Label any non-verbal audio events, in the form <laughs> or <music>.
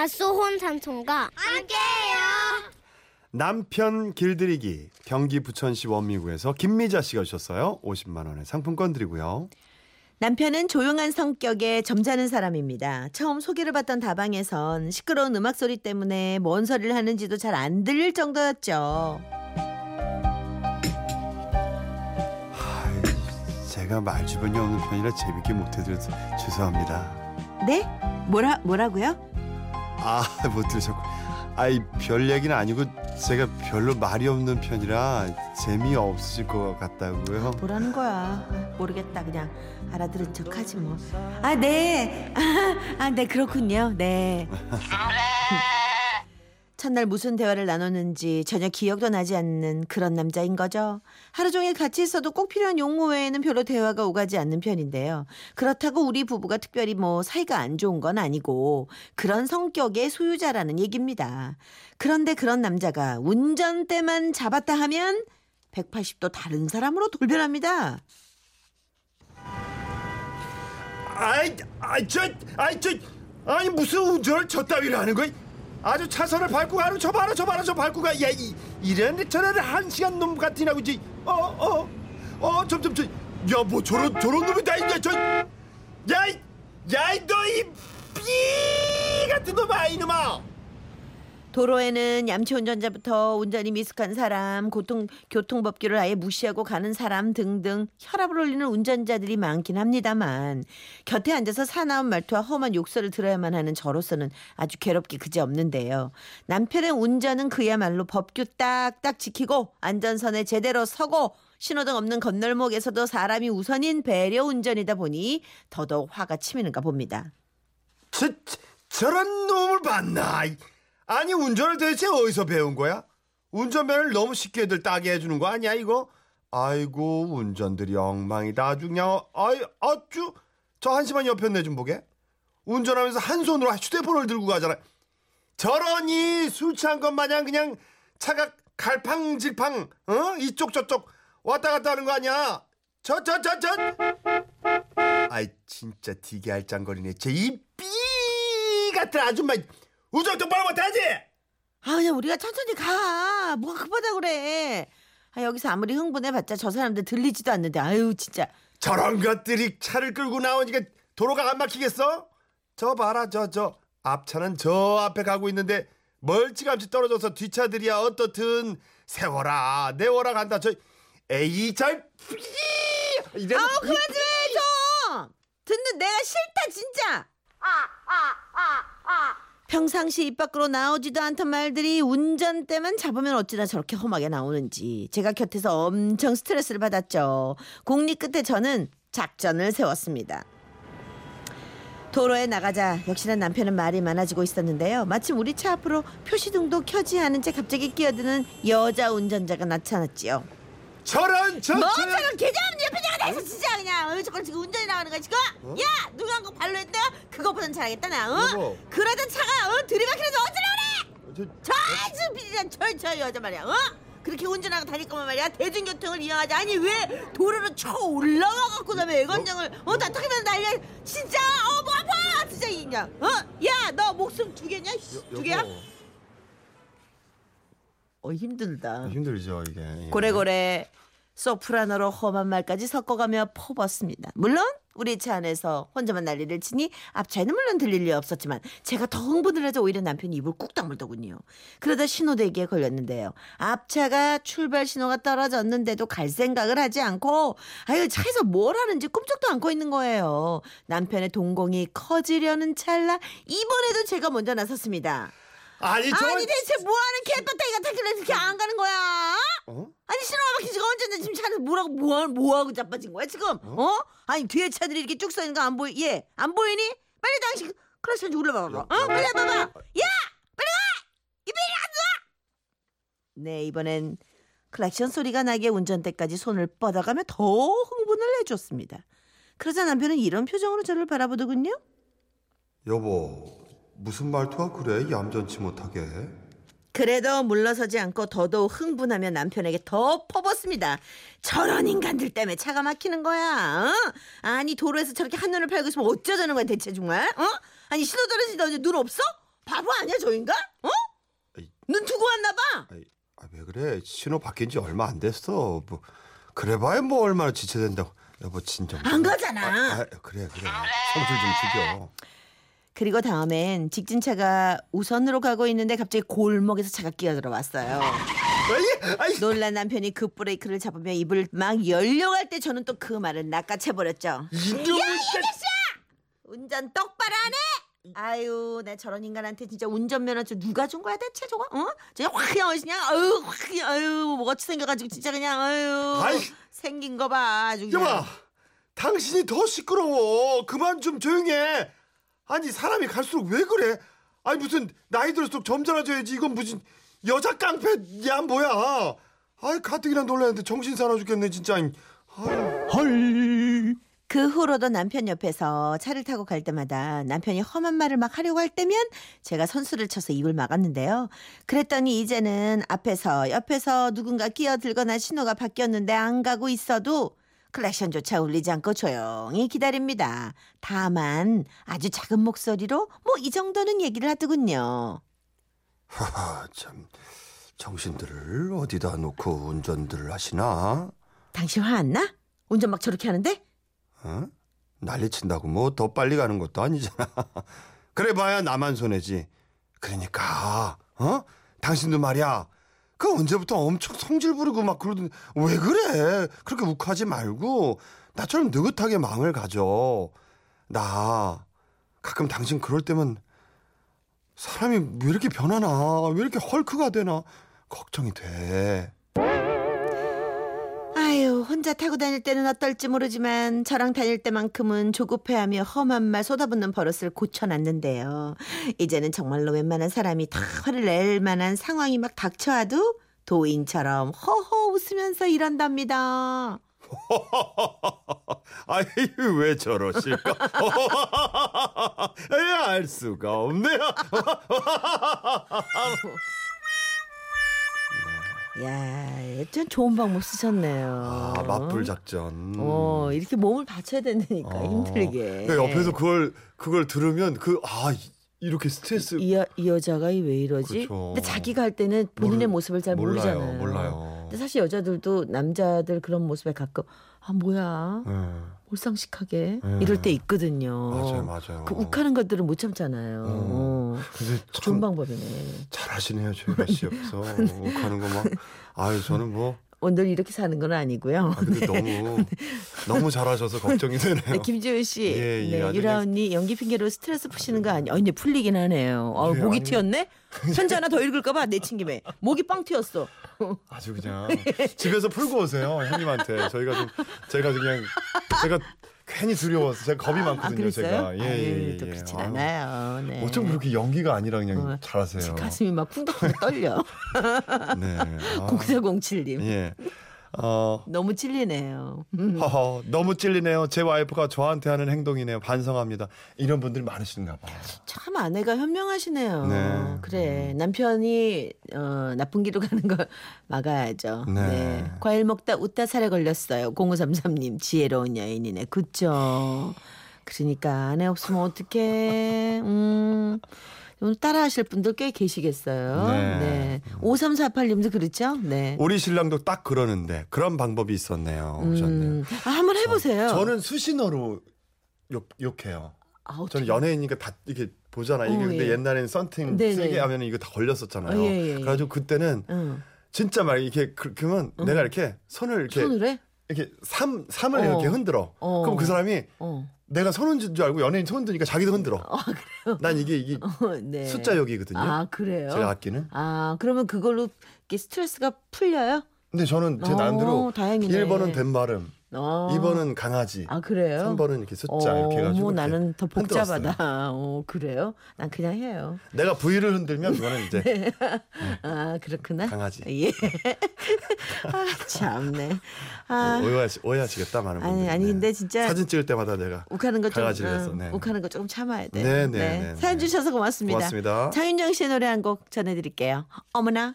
밭소혼 삼촌과 함께해요. 남편 길들이기 경기 부천시 원미구에서 김미자 씨가 주셨어요. 50만 원의 상품권 드리고요. 남편은 조용한 성격의 점잖은 사람입니다. 처음 소개를 받던 다방에선 시끄러운 음악 소리 때문에 뭔 소리를 하는지도 잘 안 들릴 정도였죠. 아이, 제가 말 주변이 없는 편이라 재밌게 못해드려서 죄송합니다. 네? 뭐라 뭐라고요? 아, <laughs> 못 들으셨고. 아이, 별 얘기는 아니고 제가 별로 말이 없는 편이라 재미없으실 것 같다고요. 뭐라는 거야? 모르겠다. 그냥 알아들은 척하지 뭐. 아 네. <laughs> 아네 그렇군요. 네. <laughs> 첫날 무슨 대화를 나눴는지 전혀 기억도 나지 않는 그런 남자인 거죠. 하루 종일 같이 있어도 꼭 필요한 용무 외에는 별로 대화가 오가지 않는 편인데요. 그렇다고 우리 부부가 특별히 뭐 사이가 안 좋은 건 아니고 그런 성격의 소유자라는 얘기입니다. 그런데 그런 남자가 운전대만 잡았다 하면 180도 다른 사람으로 돌변합니다. 아이, 아이, 저, 아이, 저, 아니 무슨 운전을 저 따위로 하는 거야? 아주 차선을 밟고 가는 저 봐라, 저 봐라, 저 밟고 가. 야, 이, 이런 저런 한 시간 놈 같으냐고 지. 어, 어, 어, 점점 저, 야, 뭐 저런 저런 놈이 다 있냐, 저, 야, 이, 야, 이 너이 삐 같은 놈아, 이놈아. 도로에는 얌체 운전자부터 운전이 미숙한 사람, 고통, 교통법규를 아예 무시하고 가는 사람 등등 혈압을 올리는 운전자들이 많긴 합니다만 곁에 앉아서 사나운 말투와 험한 욕설을 들어야만 하는 저로서는 아주 괴롭게 그지없는데요. 남편의 운전은 그야말로 법규 딱딱 지키고 안전선에 제대로 서고 신호등 없는 건널목에서도 사람이 우선인 배려 운전이다 보니 더더욱 화가 치미는가 봅니다. 저, 저 저런 놈을 봤나? 아니 운전을 대체 어디서 배운 거야? 운전면을 너무 쉽게들 따게 해주는 거 아니야 이거? 아이고 운전들이 엉망이다 아주 그냥 아이 아주 저 한심한 옆에 내좀 보게. 운전하면서 한 손으로 휴대폰을 들고 가잖아. 저러니 술 취한 것 마냥 그냥 차가 갈팡질팡 어? 이쪽 저쪽 왔다 갔다 하는 거 아니야? 저 저 저저 아이 진짜 되게 알짱거리네. 쟤이삐 같은 아줌마 우정 똑바로 못하지? 아, 그냥 우리가 천천히 가. 뭐가 급하다 그래. 아, 여기서 아무리 흥분해봤자 저 사람들 들리지도 않는데. 아유, 진짜. 저런 것들이 차를 끌고 나오니까 도로가 안 막히겠어? 저 봐라 저 저 앞차는 저 앞에 가고 있는데 멀찌감치 떨어져서 뒷차들이야 어떻든 세워라 내워라 간다 저 에이 잘 이래 아우, 그만 좀 해, 좀! 듣는 내가 싫다, 진짜! 평상시 입 밖으로 나오지도 않던 말들이 운전대만 잡으면 어찌나 저렇게 험하게 나오는지 제가 곁에서 엄청 스트레스를 받았죠. 공리 끝에 저는 작전을 세웠습니다. 도로에 나가자 역시나 남편은 말이 많아지고 있었는데요. 마침 우리 차 앞으로 표시등도 켜지 않은 채 갑자기 끼어드는 여자 운전자가 나타났지요. 저런 저 뭐 저- 저런 개념 옆에 내가 다서 진짜 그냥 어, 저걸 지금 운전이 나가는 거야 지금? 야 누가 한 거 발로 했다? 그거보단 잘하겠다 나 어? 여보. 그러던 차가 어? 들이박히는데 어쩌려고 그래? 저- 저저 비리한 저저 여자 말이야 어? 그렇게 운전하고 다닐 거면 말이야 대중교통을 이용하지 아니 왜 도로로 쳐 올라가 갖고 그다음에 애건장을 어다 타기만 난리야 진짜 어 뭐 아파 진짜 그냥 어? 야 너 목숨 두 개냐? 씨, 여- 두 개야? 여보. 어 힘들다 힘들죠 이게. 예. 고래고래 소프라노로 험한 말까지 섞어가며 퍼붓습니다. 물론 우리 차 안에서 혼자만 난리를 치니 앞차에는 물론 들릴 리 없었지만 제가 더 흥분을 해서 오히려 남편이 입을 꾹 다물더군요. 그러다 신호대기에 걸렸는데요. 앞차가 출발 신호가 떨어졌는데도 갈 생각을 하지 않고 아유 차에서 뭘 하는지 꿈쩍도 않고 있는 거예요. 남편의 동공이 커지려는 찰나 이번에도 제가 먼저 나섰습니다. 아니 저 아니 대체 뭐하는 개빠따기 같았길래 이렇게 안 가는 거야? 어? 아니 신호가 막힌 지가 언제인데 지금 차는 뭐라고 뭐하, 뭐하고 자빠진 거야 지금? 어? 아니 뒤에 차들이 이렇게 쭉 서 있는 거 안 보이? 예, 안 보이니? 빨리 당신 좀 올려봐봐. 어? 빨리 해봐봐. 야, 빨리 가! 이빨이 안 놔! 네 이번엔 클락션 소리가 나게 운전대까지 손을 뻗어가며 더 흥분을 해줬습니다. 그러자 남편은 이런 표정으로 저를 바라보더군요. 여보 무슨 말투가 그래 얌전치 못하게. 그래도 물러서지 않고 더더욱 흥분하며 남편에게 더 퍼붓습니다. 저런 인간들 때문에 차가 막히는 거야. 어? 아니 도로에서 저렇게 한눈을 팔고 있으면 어쩌자는 거야 대체 정말? 어? 아니 신호 어디 눈 없어? 바보 아니야 저 인간? 어? 아이. 눈 두고 왔나 봐. 아이, 아, 왜 그래? 신호 바뀐 지 얼마 안 됐어. 뭐 그래봐야 뭐 얼마나 지체된다고. 여보 진정. 좀. 안 가잖아. 아, 아, 그래 그래. 성질 좀 죽여. 그리고 다음엔 직진차가 우선으로 가고 있는데 갑자기 골목에서 차가 끼어들어왔어요. 놀란 남편이 급 브레이크를 잡으며 입을 막 열려갈 때 저는 또 그 말을 낚아채버렸죠. 이놈의 운전 똑바로 안 해? 아유, 내 저런 인간한테 진짜 운전면허 좀 누가 준 거야 대체 저거? 어? 그냥 확 그냥 그냥 아유, 확 그냥 아유, 뭐 어찌 생겨가지고 진짜 그냥 아유, 아이. 생긴 거 봐, 아주 그냥. 여봐, 당신이 더 시끄러워. 그만 좀 조용해. 아니 사람이 갈수록 왜 그래? 아니 무슨 나이 들수록 점잖아져야지. 이건 무슨 여자 깡패야 뭐야? 아이 가뜩이나 놀랐는데 정신 사나 죽겠네 진짜. 아유. 그 후로도 남편 옆에서 차를 타고 갈 때마다 남편이 험한 말을 막 하려고 할 때면 제가 선수를 쳐서 입을 막았는데요. 그랬더니 이제는 앞에서 옆에서 누군가 끼어들거나 신호가 바뀌었는데 안 가고 있어도 클락션조차 울리지 않고 조용히 기다립니다. 다만 아주 작은 목소리로 뭐 이 정도는 얘기를 하더군요. 하하 참 정신들을 어디다 놓고 운전들을 하시나? 당신 화 안 나? 운전 막 저렇게 하는데? 어? 난리친다고 뭐 더 빨리 가는 것도 아니잖아. <laughs> 그래봐야 나만 손해지. 그러니까 어? 당신도 말이야. 그 언제부터 엄청 성질 부리고 막 그러던 왜 그래? 그렇게 욱하지 말고 나처럼 느긋하게 마음을 가져. 나 가끔 당신 그럴 때면 사람이 왜 이렇게 변하나? 왜 이렇게 헐크가 되나? 걱정이 돼. 아유, 혼자 타고 다닐 때는 어떨지 모르지만 저랑 다닐 때만큼은 조급해하며 험한 말 쏟아붓는 버릇을 고쳐놨는데요. 이제는 정말로 웬만한 사람이 다 화를 낼 만한 상황이 막 닥쳐와도 도인처럼 허허 웃으면서 이런답니다. <laughs> 아이 왜 저러실까? 에이, <laughs> 알 수가 없네요. <laughs> 야, 좀 좋은 방법 쓰셨네요. 아 맞불 작전. 어, 이렇게 몸을 받쳐야 된다니까 어. 힘들게. 그러니까 옆에서 그걸 그걸 들으면 그 아 이렇게 스트레스 이, 여, 이 여자가 왜 이러지? 그렇죠. 근데 자기가 할 때는 본인의 모르- 모습을 잘 몰라요, 모르잖아요. 몰라요. 근데 사실 여자들도 남자들 그런 모습에 가끔 아 뭐야 네, 몰상식하게 네. 이럴 때 있거든요. 맞아요, 맞아요. 그 욱하는 것들을 못 참잖아요. 어. 근데 좋은 참 방법이네. 잘하시네요, 조혜가 씨 <laughs> 옆에서 욱하는 거 막. 아유 저는 뭐 오늘 이렇게 사는 건 아니고요. 아, 근데 <laughs> 너무 너무 잘하셔서 걱정이 되네요. 네, 김지훈 씨, 예, 예, 네, 유라 언니 연기 핑계로 스트레스 푸시는 거 아니야? 어, 근데 풀리긴 하네요. 어, 예, 목이 아니- 튀었네? <laughs> 편지 하나 더 읽을까봐 내친 김에 목이 빵 튀었어. <laughs> 아주 그냥 집에서 풀고 오세요 형님한테 저희가 좀 제가 그냥 제가 괜히 두려워서 제가 겁이 아, 많거든요 그랬어요? 제가 예예예 아유, 예, 또 그렇진 아유, 않아요. 네. 어쩜 그렇게 연기가 아니라 그냥 어, 잘하세요 가슴이 막 쿵덕쿵덕 떨려. <laughs> 네 아, 0407님. 예. 어 너무 찔리네요. <laughs> 허허, 너무 찔리네요. 제 와이프가 저한테 하는 행동이네요. 반성합니다. 이런 분들이 많으신가 봐요. 참 아내가 현명하시네요. 네. 그래 남편이 어, 나쁜 길로 가는 걸 <laughs> 막아야죠. 네. 네. 과일 먹다 웃다 살에 걸렸어요. 0533님 지혜로운 여인이네. 그죠. 그러니까 아내 없으면 어떡해. 음. 오늘 따라 하실 분들 꽤 계시겠어요. 네. 네. 5348님도 그렇죠? 네. 우리 신랑도 딱 그러는데 그런 방법이 있었네요. 오셨네요. 음. 아, 한번 해보세요. 저 는 수신호로 욕, 욕해요. 아. 저는 연예인이니까 다 이렇게 보잖아. 이게 어, 근데 예. 옛날에는 썬팅 네네. 세게 하면 이거 다 걸렸었잖아요. 어, 예, 예, 예. 그래가지고 그때는 응. 진짜 막 이렇게 그- 그러면 내가 이렇게 손을 이렇게 손을 해? 이렇게 삼 삼을 어. 이렇게 흔들어. 어. 그럼 그 사람이 어. 내가 손 흔든 줄 알고 연예인 손 흔드니까 자기도 흔들어. 난 이게 이게 <laughs> 어, 네. 숫자 욕이거든요. 아, 그래요? 제가 아끼는. 아, 그러면 그걸로 스트레스가 풀려요? 근데 저는 제 어, 나름대로 다행이네. 1번은 된 발음, 어. 2번은 강아지, 아, 그래요? 3번은 이렇게 숫자 어, 이렇게 해가지고 어머, 나는 더 흔들었어요. 복잡하다. 어, 그래요? 난 그냥 해요. 내가 V를 흔들면 그거는 이제 <laughs> 아, 그렇구나. 강아지. 예. <laughs> 아, 참네. 아, 오해하시, 오해하시겠다 많은 아니, 분들이. 아니, 네. 근데 진짜 사진 찍을 때마다 내가 욱하는 거 좀, 강아지를 했어, 응, 네. 욱하는 거 조금 참아야 돼. 네, 네, 네, 사연 네. 주셔서 고맙습니다. 고맙습니다. 장윤정 씨의 노래 한 곡 전해드릴게요. 어머나.